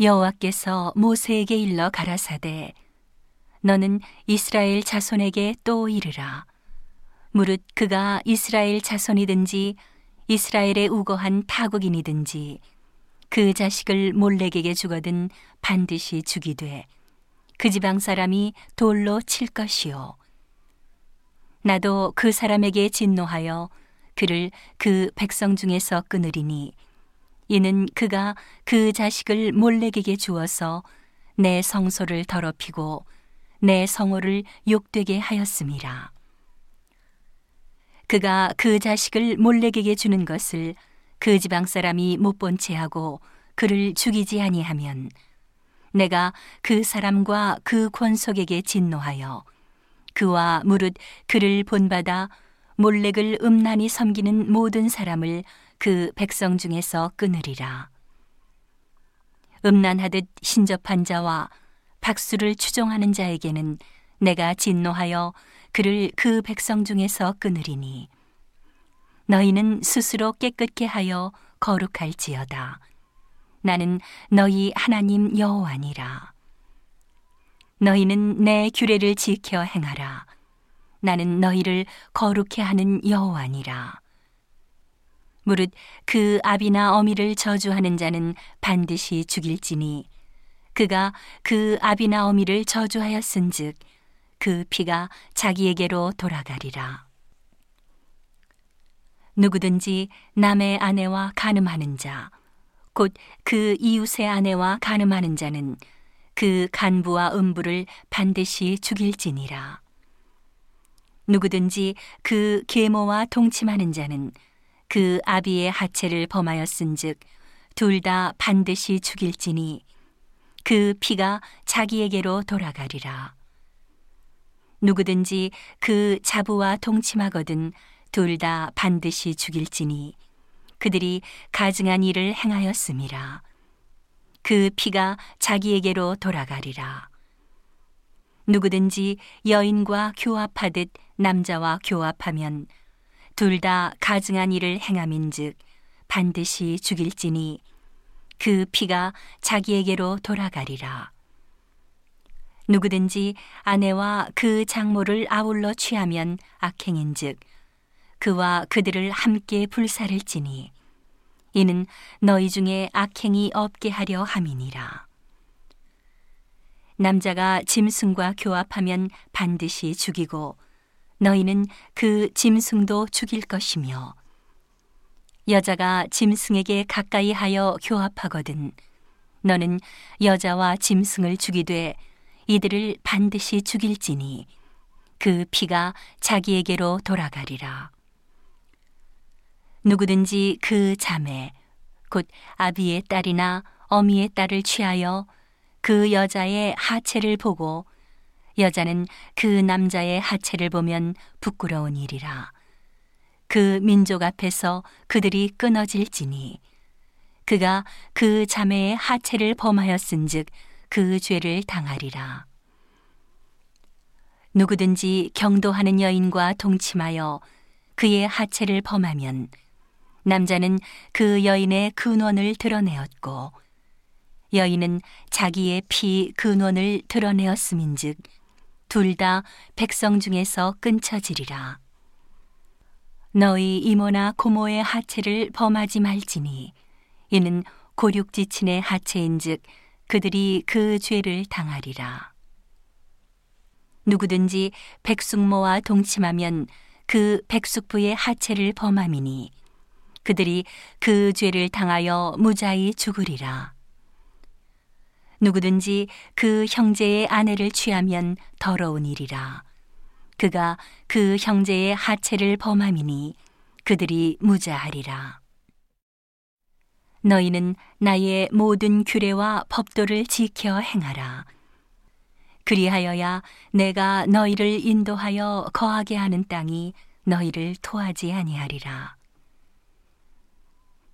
여호와께서 모세에게 일러 가라사대 너는 이스라엘 자손에게 또 이르라. 무릇 그가 이스라엘 자손이든지 이스라엘에 우거한 타국인이든지 그 자식을 몰렉에게 주거든 반드시 죽이되 그 지방 사람이 돌로 칠 것이요. 나도 그 사람에게 진노하여 그를 그 백성 중에서 끊으리니 이는 그가 그 자식을 몰렉에게 주어서 내 성소를 더럽히고 내 성호를 욕되게 하였음이라. 그가 그 자식을 몰렉에게 주는 것을 그 지방 사람이 못 본 채하고 그를 죽이지 아니하면 내가 그 사람과 그 권속에게 진노하여 그와 무릇 그를 본받아 몰렉을 음란히 섬기는 모든 사람을 그 백성 중에서 끊으리라. 음란하듯 신접한 자와 박수를 추종하는 자에게는 내가 진노하여 그를 그 백성 중에서 끊으리니 너희는 스스로 깨끗게 하여 거룩할지어다. 나는 너희 하나님 여호와니라. 너희는 내 규례를 지켜 행하라. 나는 너희를 거룩해 하는 여호와니라. 무릇 그 아비나 어미를 저주하는 자는 반드시 죽일지니 그가 그 아비나 어미를 저주하였은즉 그 피가 자기에게로 돌아가리라. 누구든지 남의 아내와 간음하는 자, 곧 그 이웃의 아내와 간음하는 자는 그 간부와 음부를 반드시 죽일지니라. 누구든지 그 계모와 동침하는 자는 그 아비의 하체를 범하였은즉 둘 다 반드시 죽일지니 그 피가 자기에게로 돌아가리라. 누구든지 그 자부와 동침하거든 둘 다 반드시 죽일지니 그들이 가증한 일을 행하였음이라. 그 피가 자기에게로 돌아가리라. 누구든지 여인과 교합하듯 남자와 교합하면 둘 다 가증한 일을 행함인즉 반드시 죽일지니 그 피가 자기에게로 돌아가리라. 누구든지 아내와 그 장모를 아울러 취하면 악행인즉 그와 그들을 함께 불사를지니 이는 너희 중에 악행이 없게 하려 함이니라. 남자가 짐승과 교합하면 반드시 죽이고 너희는 그 짐승도 죽일 것이며 여자가 짐승에게 가까이 하여 교합하거든 너는 여자와 짐승을 죽이되 이들을 반드시 죽일지니 그 피가 자기에게로 돌아가리라. 누구든지 그 자매, 곧 아비의 딸이나 어미의 딸을 취하여 그 여자의 하체를 보고 여자는 그 남자의 하체를 보면 부끄러운 일이라. 그 민족 앞에서 그들이 끊어질지니 그가 그 자매의 하체를 범하였은즉 그 죄를 당하리라. 누구든지 경도하는 여인과 동침하여 그의 하체를 범하면 남자는 그 여인의 근원을 드러내었고 여인은 자기의 피 근원을 드러내었음인즉 둘 다 백성 중에서 끊쳐지리라. 너희 이모나 고모의 하체를 범하지 말지니 이는 고륙지친의 하체인즉 그들이 그 죄를 당하리라. 누구든지 백숙모와 동침하면 그 백숙부의 하체를 범함이니 그들이 그 죄를 당하여 무자히 죽으리라. 누구든지 그 형제의 아내를 취하면 더러운 일이라. 그가 그 형제의 하체를 범함이니 그들이 무자하리라. 너희는 나의 모든 규례와 법도를 지켜 행하라. 그리하여야 내가 너희를 인도하여 거하게 하는 땅이 너희를 토하지 아니하리라.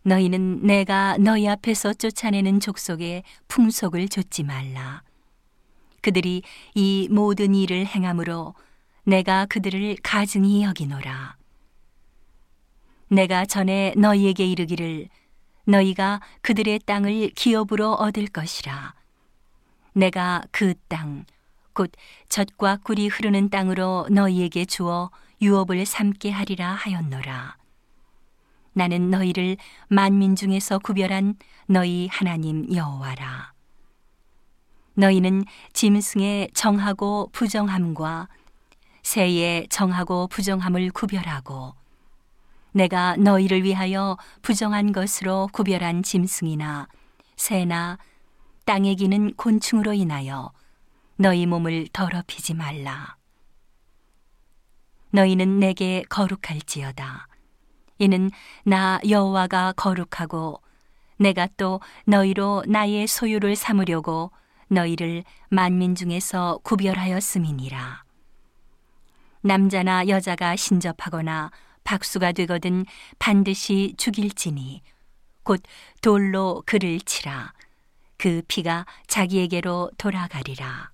너희는 내가 너희 앞에서 쫓아내는 족속의 풍속을 좇지 말라. 그들이 이 모든 일을 행함으로 내가 그들을 가증히 여기노라. 내가 전에 너희에게 이르기를 너희가 그들의 땅을 기업으로 얻을 것이라. 내가 그 땅, 곧 젖과 꿀이 흐르는 땅으로 너희에게 주어 유업을 삼게 하리라 하였노라. 나는 너희를 만민 중에서 구별한 너희 하나님 여호와라. 너희는 짐승의 정하고 부정함과 새의 정하고 부정함을 구별하고 내가 너희를 위하여 부정한 것으로 구별한 짐승이나 새나 땅에 기는 곤충으로 인하여 너희 몸을 더럽히지 말라. 너희는 내게 거룩할지어다. 이는 나 여호와가 거룩하고 내가 또 너희로 나의 소유를 삼으려고 너희를 만민 중에서 구별하였음이니라. 남자나 여자가 신접하거나 박수가 되거든 반드시 죽일지니 곧 돌로 그를 치라 그 피가 자기에게로 돌아가리라.